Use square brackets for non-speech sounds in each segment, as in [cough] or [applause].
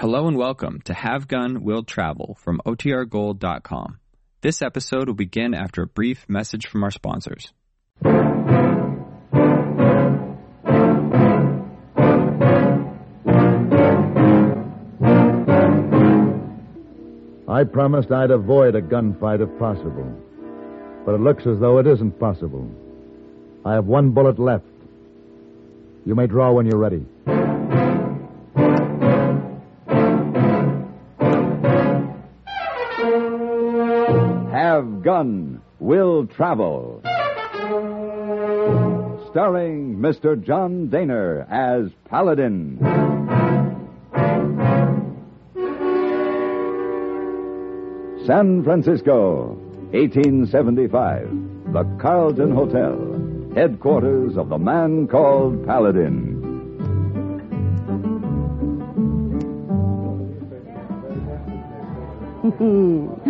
Hello and welcome to Have Gun Will Travel from OTRGold.com. This episode will begin after a brief message from our sponsors. I promised I'd avoid a gunfight if possible. But it looks as though it isn't possible. I have one bullet left. You may draw when you're ready. Gun Will Travel. Starring Mr. John Dehner as Paladin. San Francisco, 1875. The Carlton Hotel, headquarters of the man called Paladin. [laughs]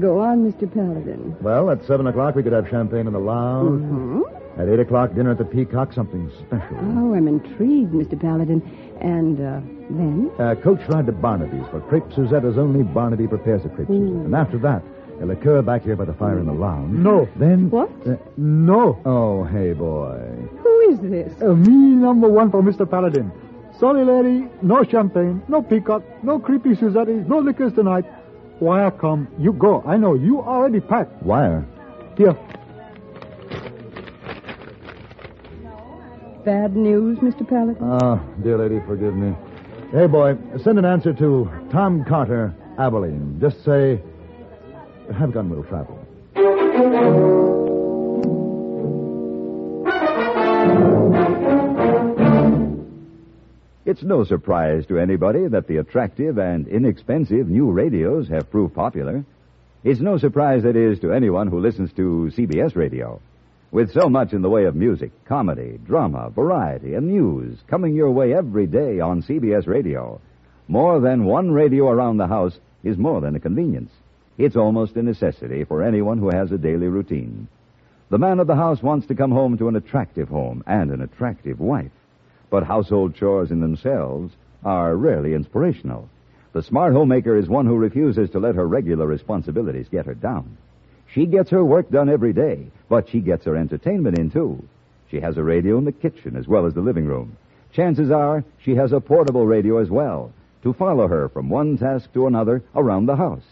Go on, Mr. Paladin. Well, at 7 o'clock, we could have champagne in the lounge. Hmm? At 8 o'clock, dinner at the Peacock, something special. Oh, I'm intrigued, Mr. Paladin. And uh, then? Uh, coach ride to Barnaby's for crepe Suzette as only Barnaby prepares the crepe Suzette. And after that, a liqueur back here by the fire in the lounge. No. Then. What? Uh, No. oh, hey, boy. Who is this? Uh, me number one for Mr. Paladin. Sorry, lady. No champagne, no peacock, no creepy Suzettis, no liquors tonight. Wire come. You go. I know. You already packed. Wire. Here. Bad news, Mr. Paladin? Oh, ah, dear lady, forgive me. Hey, boy, send an answer to Tom Carter, Abilene. Just say, have gun will travel. It's no surprise to anybody that the attractive and inexpensive new radios have proved popular. It's no surprise, that is, to anyone who listens to CBS radio. With so much in the way of music, comedy, drama, variety, and news coming your way every day on CBS radio, more than one radio around the house is more than a convenience. It's almost a necessity for anyone who has a daily routine. The man of the house wants to come home to an attractive home and an attractive wife. But household chores in themselves are rarely inspirational. The smart homemaker is one who refuses to let her regular responsibilities get her down. She gets her work done every day, but she gets her entertainment in too. She has a radio in the kitchen as well as the living room. Chances are she has a portable radio as well to follow her from one task to another around the house.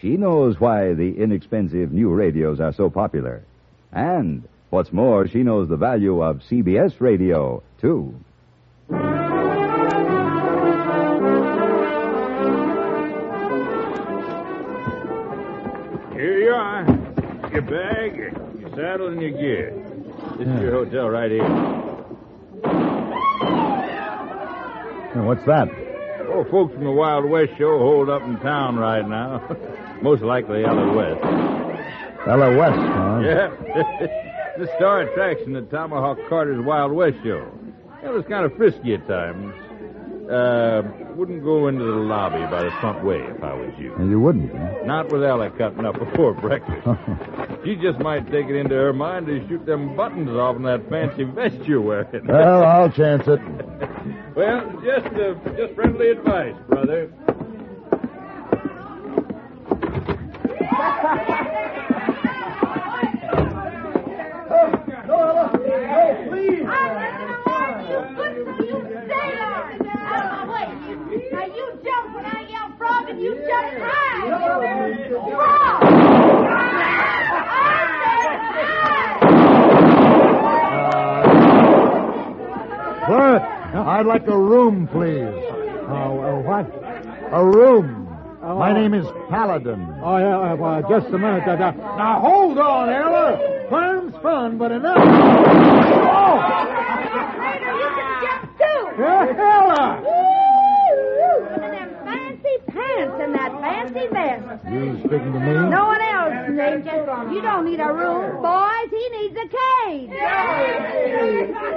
She knows why the inexpensive new radios are so popular. And what's more, she knows the value of CBS radio, too. Here you are. Your bag, your saddle, and your gear. This is your hotel right here. Hey, What's that? Oh, folks from the Wild West show hold up in town right now. [laughs] Most likely Ella West. Ella West, huh? Yeah. [laughs] the star attraction at Tomahawk Carter's Wild West show. It was kind of frisky at times. Uh, wouldn't go into the lobby by the front way if I was you. And you wouldn't, huh? Not with Ella cutting up before [laughs] breakfast. [laughs] she just might take it into her mind to shoot them buttons off in that fancy vest you're wearing. well, [laughs] I'll chance it. Well, just uh, just friendly advice, brother. Now you jump when I yell frog and you jump high. Frog! Clerk, I'd like a room, please. Oh, uh, what? A room. Oh. My name is Paladin. Oh, yeah, uh, well, just a minute. Uh, uh, now, hold on, Ella. Fun's fun, but enough. Oh! You can jump too. Yeah, Ella! Woo! And them fancy pants and that fancy vest. You speaking to me? No one else, Major. You don't need a room, boys. He needs a cage.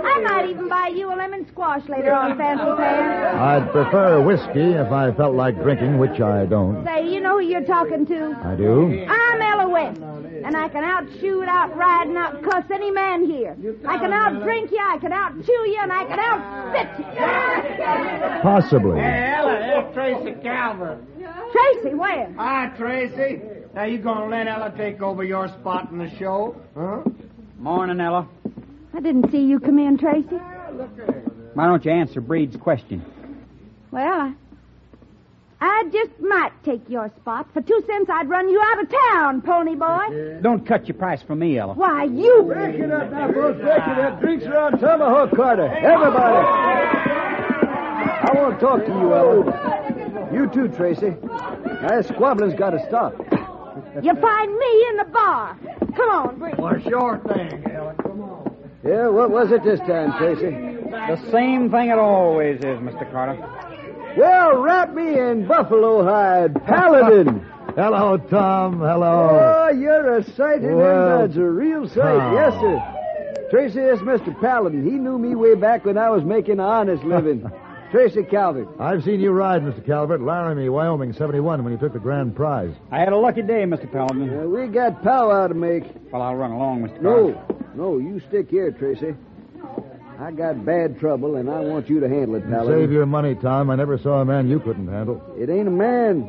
I might even buy you a lemon squash later on, Fancy Pants? I'd prefer whiskey if I felt like drinking, which I don't. Say, you know who you're talking to? I do. I'm Ella West, and I can outshoot, outride, and outcuss any man here. I can outdrink you, I can outchew you, and I can outspit you. Possibly. Hey, Ella, it's Tracy Calvert. Tracy, where? Hi, Tracy. Now, you gonna let Ella take over your spot in the show? Huh? Morning, Ella. I didn't see you come in, Tracy. Ah, Why don't you answer Breed's question? Well, I, I just might take your spot. For two cents, I'd run you out of town, pony boy. Don't cut your price for me, Ella. Why, you... Break it up now, folks. Break it up. Drinks are on Tomahawk Carter. Everybody. I want to talk to you, Ella. You too, Tracy. Now, this squabbling's got to stop. [laughs] You find me in the bar. Come on, Bree. Well, sure thing, Ella. Come on. Yeah, what was it this time, Tracy? The same thing it always is, Mr. Carter. Well, wrap me in buffalo hide, Paladin. [laughs] Hello, Tom. Hello. Oh, you're a sight, and Well, that's a real sight. Tom. Yes, sir. Tracy, this Mr. Paladin. He knew me way back when I was making an honest living. [laughs] Tracy Calvert. I've seen you ride, Mr. Calvert, Laramie, Wyoming, 71, when you took the grand prize. I had a lucky day, Mr. Paladin. Uh, we got powwow to make. Well, I'll run along, Mr. Carter. No, no, you stick here, Tracy. I got bad trouble, and I want you to handle it, Paladin. Save your money, Tom. I never saw a man you couldn't handle. It ain't a man.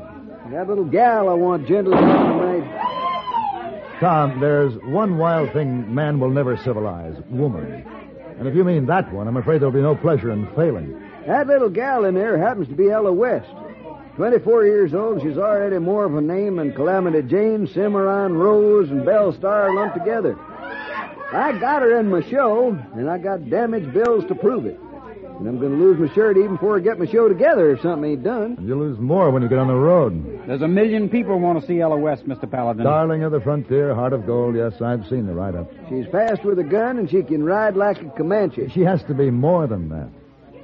That little gal I want gentle tonight. Tom, there's one wild thing man will never civilize woman. And if you mean that one, I'm afraid there'll be no pleasure in failing. That little gal in there happens to be Ella West. 24 years old, she's already more of a name than Calamity Jane, Cimarron Rose, and Belle Starr lumped together. I got her in my show, and I got damage bills to prove it. And I'm going to lose my shirt even before I get my show together if something ain't done. And you'll lose more when you get on the road. There's a million people want to see Ella West, Mr. Paladin. Darling of the frontier, heart of gold, yes, I've seen the write-up. She's fast with a gun, and she can ride like a Comanche. She has to be more than that.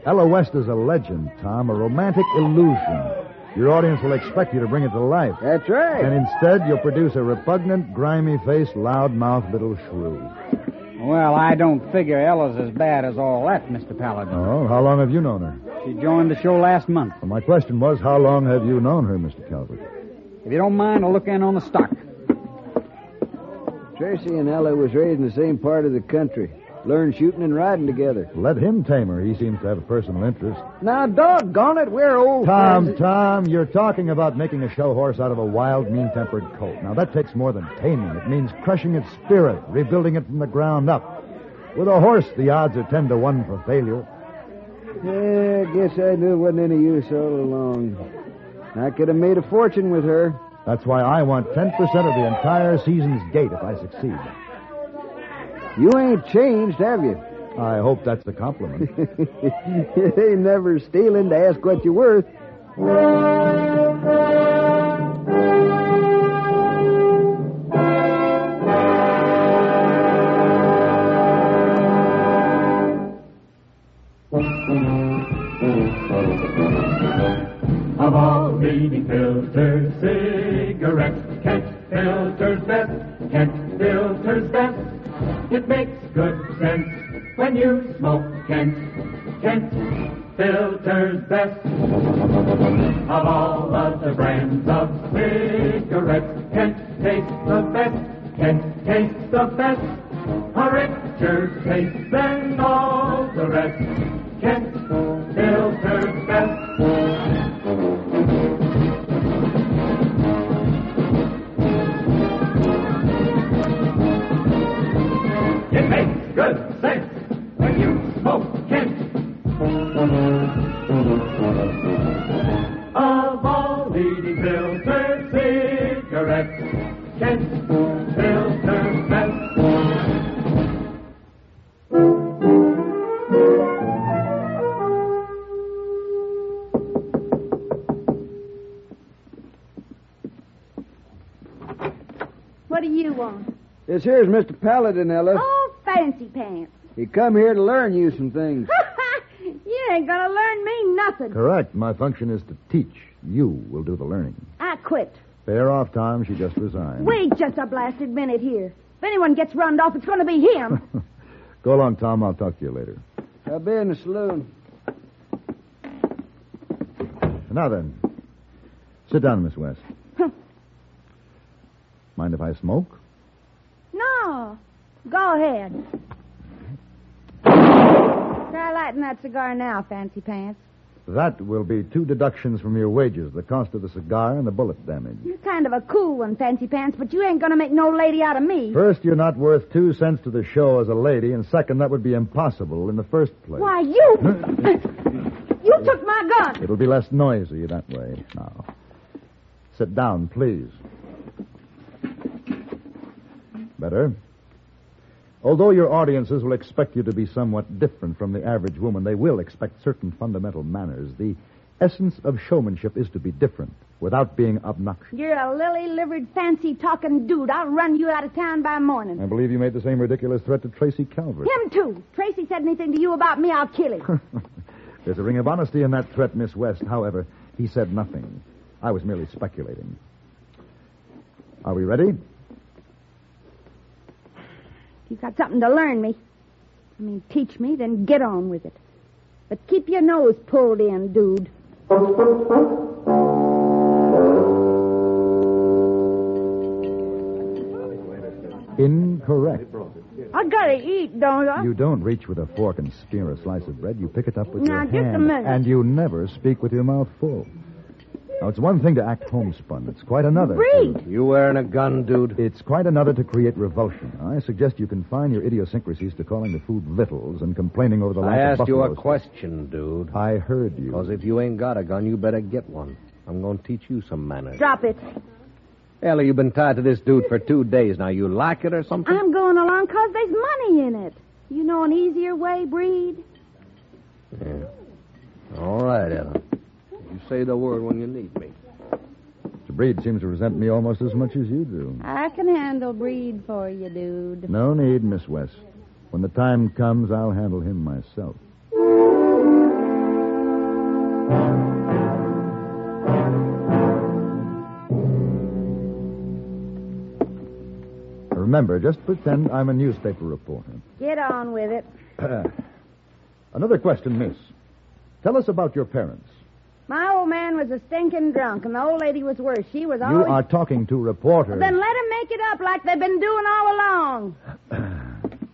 Ella West is a legend, Tom, a romantic illusion. Your audience will expect you to bring it to life. That's right. And instead, you'll produce a repugnant, grimy-faced, loud-mouthed little shrew. Well, I don't figure Ella's as bad as all that, Mr. Paladin. Oh, how long have you known her? She joined the show last month. Well, my question was, how long have you known her, Mr. Calvert? If you don't mind, I'll look in on the stock. Tracy and Ella was raised in the same part of the country. Learned shooting and riding together. Let him tame her. He seems to have a personal interest. Now, doggone it, we're old Tom, friends. Tom, you're talking about making a show horse out of a wild, mean-tempered colt. Now, that takes more than taming. It means crushing its spirit, rebuilding it from the ground up. With a horse, the odds are ten to one for failure. Yeah, I guess I knew it wasn't any use all along. I could have made a fortune with her. That's why I want 10% of the entire season's gate if I succeed. You ain't changed, have you? I hope that's a compliment. [laughs] it ain't never stealing to ask what you're worth. Of all leading filters, cigarettes, Kent filters best, you smoke Kent, Kent filters best. Of all of the brands of cigarettes, Kent tastes the best, Kent tastes the best. A richer taste than all the rest, Kent filters best. Good This here's Mr. Paladin, Ella. Oh, fancy pants. He come here to learn you some things. [laughs] you ain't gonna learn me nothing. Correct. My function is to teach. You will do the learning. I quit. Fair off, Tom. She just resigned. Wait just a blasted minute here. If anyone gets runned off, it's gonna be him. [laughs] Go along, Tom. I'll talk to you later. I'll be in the saloon. Now then, sit down, Miss West. Mind if I smoke? No. Go ahead. Try lighting that cigar now, Fancy Pants. That will be two deductions from your wages the cost of the cigar and the bullet damage. You're kind of a cool one, Fancy Pants, but you ain't gonna make no lady out of me. First, you're not worth two cents to the show as a lady, and second, that would be impossible in the first place. Why, you. [laughs] you took my gun. It'll be less noisy that way. Now, sit down, please. Better. Although your audiences will expect you to be somewhat different from the average woman, they will expect certain fundamental manners. The essence of showmanship is to be different without being obnoxious. You're a lily livered, fancy talking dude. I'll run you out of town by morning. I believe you made the same ridiculous threat to Tracy Calvert. Him, too. Tracy said anything to you about me, I'll kill him. [laughs] There's a ring of honesty in that threat, Miss West. However, he said nothing. I was merely speculating. Are we ready? If you've got something to learn me, I mean, teach me, then get on with it. But keep your nose pulled in, dude. Incorrect. I gotta eat, don't I? You don't reach with a fork and spear a slice of bread. You pick it up with Now, your just a hand. minute. And you never speak with your mouth full. Now, it's one thing to act homespun. It's quite another. Breed. You wearing a gun, dude? It's quite another to create revulsion. I suggest you confine your idiosyncrasies to calling the food vittles and complaining over the lack I of asked you a question, dude. I heard you. Because if you ain't got a gun, you better get one. I'm going to teach you some manners. Drop it. Ellie, you've been tied to this dude for two days now. You like it or something? I'm going along 'cause there's money in it. You know an easier way, Breed? Yeah. All right, Ellen. You say the word when you need me. Mr. Breed seems to resent me almost as much as you do. I can handle Breed for you, dude. No need, Miss West. When the time comes, I'll handle him myself. Remember, just pretend I'm a newspaper reporter. Get on with it. [clears throat] Another question, miss. Tell us about your parents. My old man was a stinking drunk, and the old lady was worse. She was always. You are talking to reporters. Then let 'em make it up like they've been doing all along. [clears throat]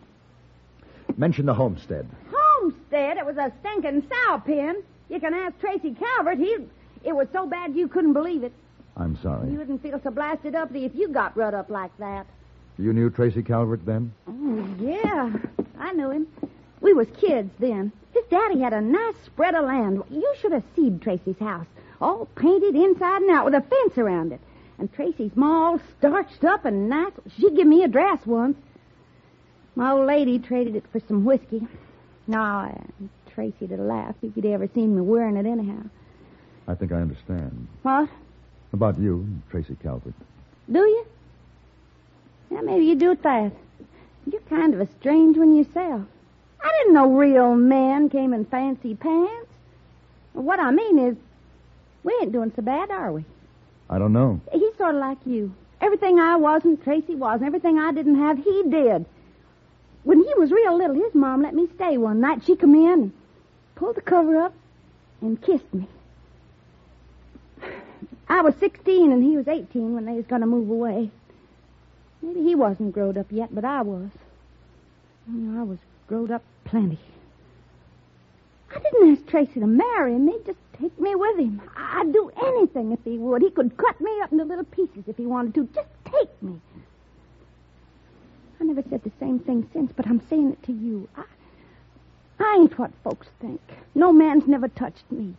Mention the homestead. Homestead, it was a stinking sow pen. You can ask Tracy Calvert. He, it was so bad you couldn't believe it. I'm sorry. You wouldn't feel so blasted uppity if you got rut up like that. You knew Tracy Calvert then? Oh, yeah. I knew him. We was kids then. His daddy had a nice spread of land. You should have seen Tracy's house. All painted inside and out with a fence around it. And Tracy's ma all starched up and nice. She give me a dress once. My old lady traded it for some whiskey. No, Tracy'd have laughed if he'd ever seen me wearing it anyhow. I think I understand. What? About you, Tracy Calvert. Do you? Yeah, maybe you do it fast. You're kind of a strange one yourself. I didn't know real men came in fancy pants. What I mean is, we ain't doing so bad, are we? I don't know. He's sort of like you. Everything I wasn't, Tracy was, and everything I didn't have, he did. When he was real little, his mom let me stay one night. She come in and pulled the cover up and kissed me. [sighs] I was 16 and he was 18 when they was going to move away. Maybe he wasn't growed up yet, but I was. You know, I was growed up plenty. I didn't ask Tracy to marry me, just take me with him. I'd do anything if he would. He could cut me up into little pieces if he wanted to. Just take me. I never said the same thing since, but I'm saying it to you. I, I ain't what folks think. No man's never touched me.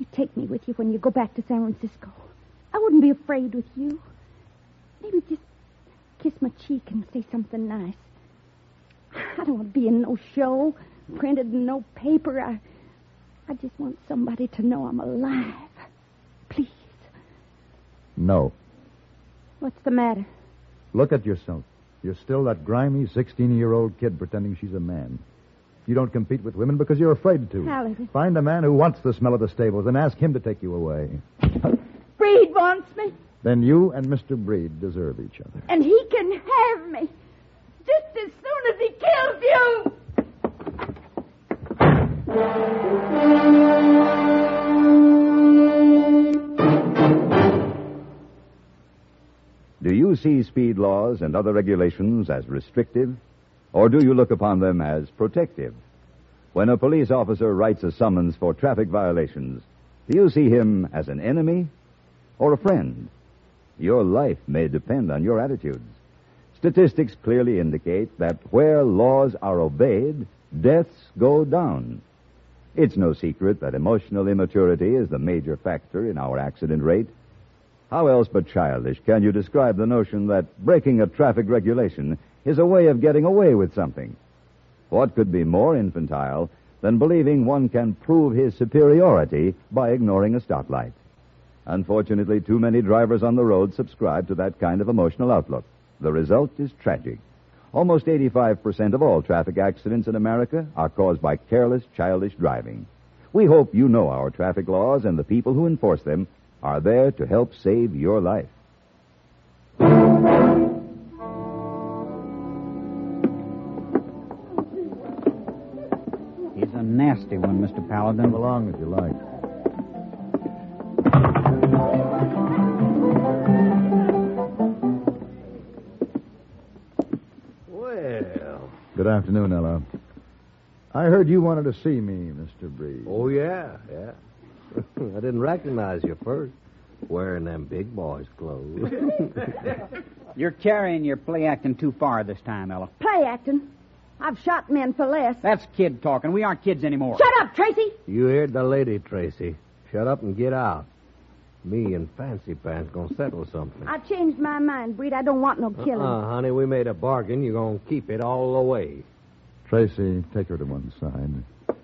You take me with you when you go back to San Francisco. I wouldn't be afraid with you. Maybe just kiss my cheek and say something nice. I don't want to be in no show, printed in no paper. I, I just want somebody to know I'm alive. Please. No. What's the matter? Look at yourself. You're still that grimy 16 year old kid pretending she's a man. You don't compete with women because you're afraid to. Find a man who wants the smell of the stables and ask him to take you away. Breed wants me, Then you and Mr. Breed deserve each other. and he can have me. Just as soon as he kills you. Do you see speed laws and other regulations as restrictive, or do you look upon them as protective? When a police officer writes a summons for traffic violations, do you see him as an enemy or a friend? Your life may depend on your attitudes. Statistics clearly indicate that where laws are obeyed, deaths go down. It's no secret that emotional immaturity is the major factor in our accident rate. How else but childish can you describe the notion that breaking a traffic regulation is a way of getting away with something? What could be more infantile than believing one can prove his superiority by ignoring a stoplight? Unfortunately, too many drivers on the road subscribe to that kind of emotional outlook. The result is tragic. Almost 85% of all traffic accidents in America are caused by careless, childish driving. We hope you know our traffic laws and the people who enforce them are there to help save your life. He's a nasty one, Mr. Paladin. Come along if you like. Well. Good afternoon, Ella. I heard you wanted to see me, Mr. Breed. Oh, yeah, yeah. [laughs] I didn't recognize you first. Wearing them big boys' clothes. [laughs] You're carrying your play acting too far this time, Ella. Play acting. I've shot men for less. That's kid talking. We aren't kids anymore. Shut up, Tracy. you heard the lady, Tracy. Shut up and get out. Me and Fancy Pants gonna settle something. I changed my mind, Breed. I don't want no killing. Uh, honey, we made a bargain. You're gonna keep it all the way. Tracy, take her to one side.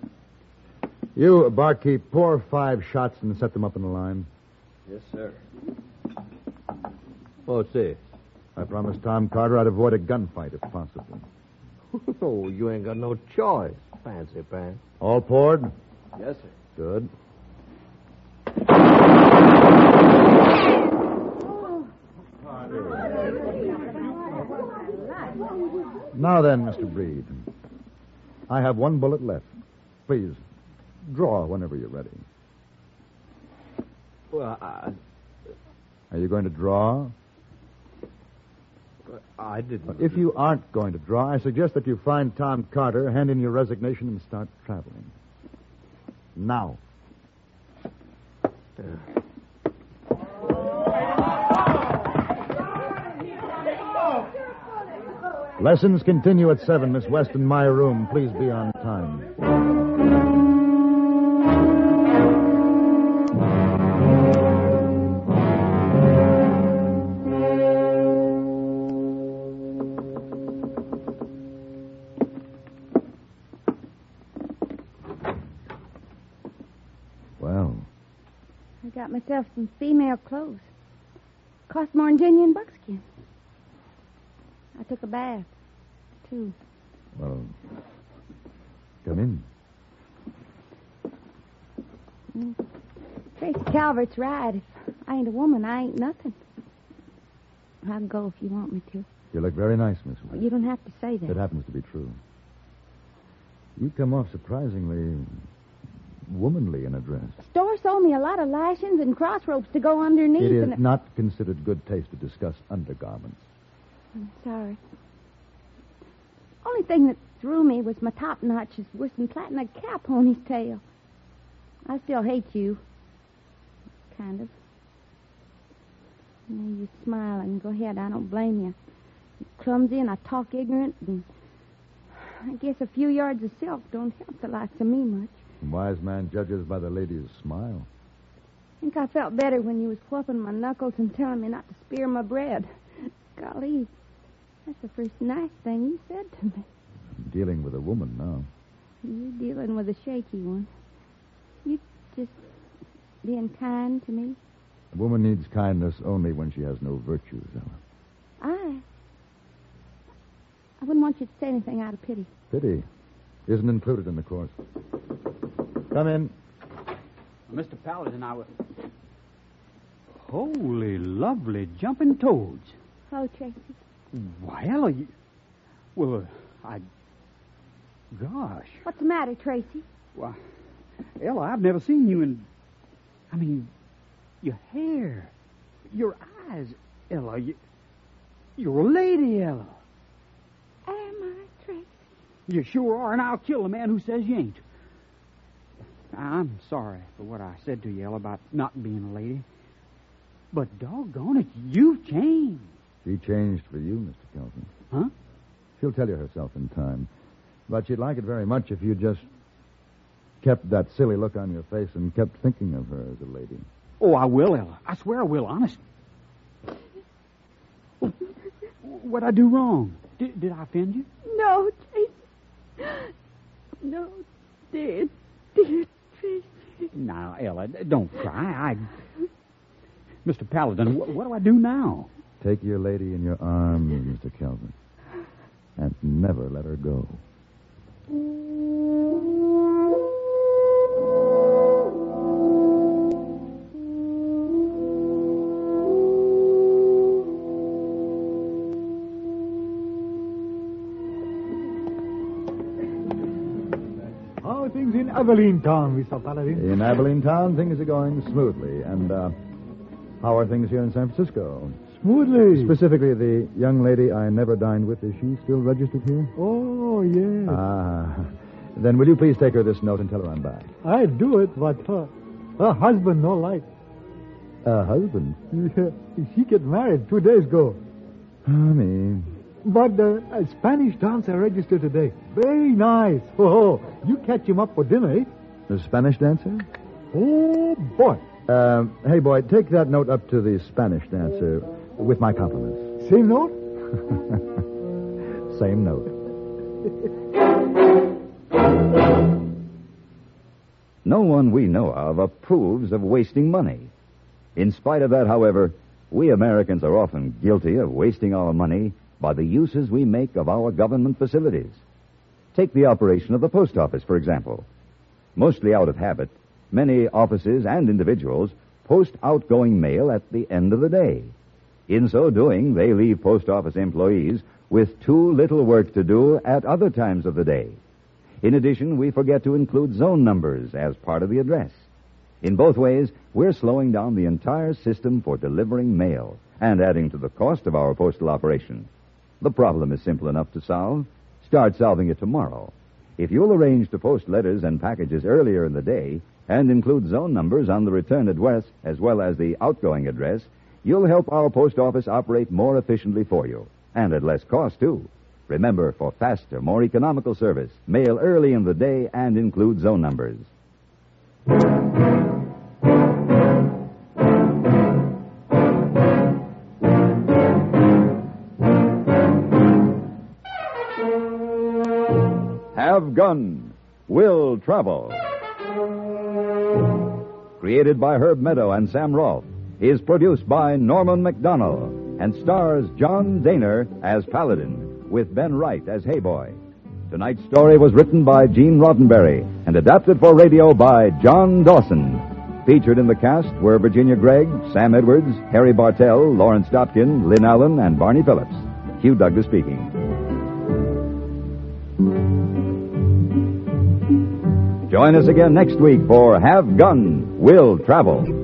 You, barkeep, pour five shots and set them up in a line. Yes, sir. What's this? I promised Tom Carter I'd avoid a gunfight if possible. [laughs] oh, you ain't got no choice, Fancy Pants. All poured? Yes, sir. Good. Now then, Mr. Breed. I have one bullet left. Please, draw whenever you're ready. Well, I, Are you going to draw? I didn't. If you aren't going to draw, I suggest that you find Tom Carter, hand in your resignation, and start traveling. Now. Uh, Lessons continue at 7, Miss West, in my room. Please be on time. Well, I got myself some female clothes. Cost more than genuine buckskin. A bath, too. well, come in. Mm. Tracy Calvert's right. If I ain't a woman, I ain't nothing. I'll go if you want me to. You look very nice, Miss. You don't have to say that. It happens to be true. You come off surprisingly womanly in a dress. Store sold me a lot of lashings and cross ropes to go underneath. It is and not considered good taste to discuss undergarments. I'm sorry. Only thing that threw me was my top notch is worse than plaiting a cow pony's tail. I still hate you. Kind of. Now you smile and go ahead. I don't blame you. You're clumsy and I talk ignorant and I guess a few yards of silk don't help the likes of me much. A wise man judges by the lady's smile. I think I felt better when you was whooping my knuckles and telling me not to spear my bread. Golly, that's the first nice thing you said to me. I'm dealing with a woman now. You're dealing with a shaky one. You just being kind to me. A woman needs kindness only when she has no virtues, Ella. I. I wouldn't want you to say anything out of pity. Pity isn't included in the course. Come in. Mr. Paladin, I was. Holy, lovely jumping toads. Oh, Tracy. Why, Ella, you. Well, uh, I. Gosh. What's the matter, Tracy? Why, Ella, I've never seen you in. I mean, your hair, your eyes, Ella. You, you're a lady, Ella. Am I, Tracy? You sure are, and I'll kill the man who says you ain't. I'm sorry for what I said to you, Ella, about not being a lady. But doggone it, you've changed. She changed for you, Mr. Kelton. Huh? She'll tell you herself in time. But she'd like it very much if you just kept that silly look on your face and kept thinking of her as a lady. Oh, I will, Ella. I swear I will, honest. What'd I do wrong? Did, did I offend you? No, Tracy. No, dear, dear Tracy. Now, Ella, don't cry. I. Mr. Paladin, what, what do I do now? Take your lady in your arms, Mr. Kelvin, and never let her go. How are things in Abilene Town, Mr. Paladin? In Abilene Town, things are going smoothly. And uh, how are things here in San Francisco? Smoothly. Specifically, the young lady I never dined with, is she still registered here? Oh, yes. Ah. Then will you please take her this note and tell her I'm back? I'd do it, but her, her husband no like. Uh, husband? Yeah, she get married two days ago. Ah, me. But uh, a Spanish dancer registered today. Very nice. Oh, you catch him up for dinner, eh? The Spanish dancer? Oh, boy. Um, hey, boy, take that note up to the Spanish dancer with my compliments. Same note? [laughs] Same note. No one we know of approves of wasting money. In spite of that, however, we Americans are often guilty of wasting our money by the uses we make of our government facilities. Take the operation of the post office, for example. Mostly out of habit, many offices and individuals post outgoing mail at the end of the day. In so doing, they leave post office employees with too little work to do at other times of the day. In addition, we forget to include zone numbers as part of the address. In both ways, we're slowing down the entire system for delivering mail and adding to the cost of our postal operation. The problem is simple enough to solve. Start solving it tomorrow. If you'll arrange to post letters and packages earlier in the day and include zone numbers on the return address as well as the outgoing address, you'll help our post office operate more efficiently for you and at less cost, too. Remember, for faster, more economical service, mail early in the day and include zone numbers. Have Gun Will Travel. Created by Herb Meadow and Sam Rolfe, is produced by Norman Macdonnell and stars John Dehner as Paladin with Ben Wright as Hey Boy. Tonight's story was written by Gene Roddenberry and adapted for radio by John Dawson. Featured in the cast were Virginia Gregg, Sam Edwards, Harry Bartell, Lawrence Dobkin, Lynn Allen, and Barney Phillips. Hugh Douglas speaking. Join us again next week for Have Gun, Will Travel.